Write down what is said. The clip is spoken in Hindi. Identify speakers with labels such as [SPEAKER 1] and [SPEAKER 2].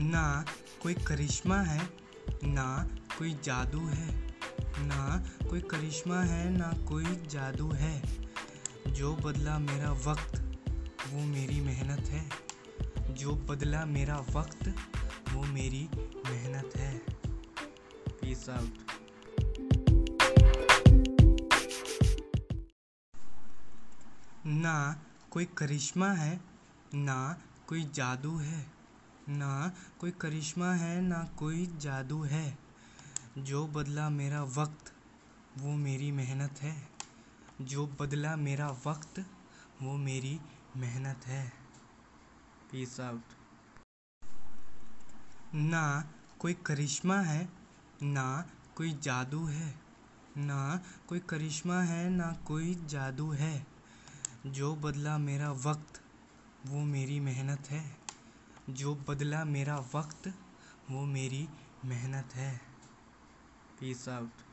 [SPEAKER 1] ना कोई करिश्मा है, ना कोई जादू है, ना कोई करिश्मा है, ना कोई जादू है। जो बदला मेरा वक्त, वो मेरी मेहनत है। जो बदला मेरा वक्त, वो मेरी मेहनत है। पीस आउट ना कोई करिश्मा है, ना कोई जादू है। ना कोई करिश्मा है, ना कोई जादू है। जो बदला मेरा वक्त, वो मेरी मेहनत है। जो बदला मेरा वक्त, वो मेरी मेहनत है। पीस आउट ना कोई करिश्मा है, ना कोई जादू है। ना कोई करिश्मा है, ना कोई जादू है। जो बदला मेरा वक्त, वो मेरी मेहनत है। जो बदला मेरा वक्त वो मेरी मेहनत है। Peace out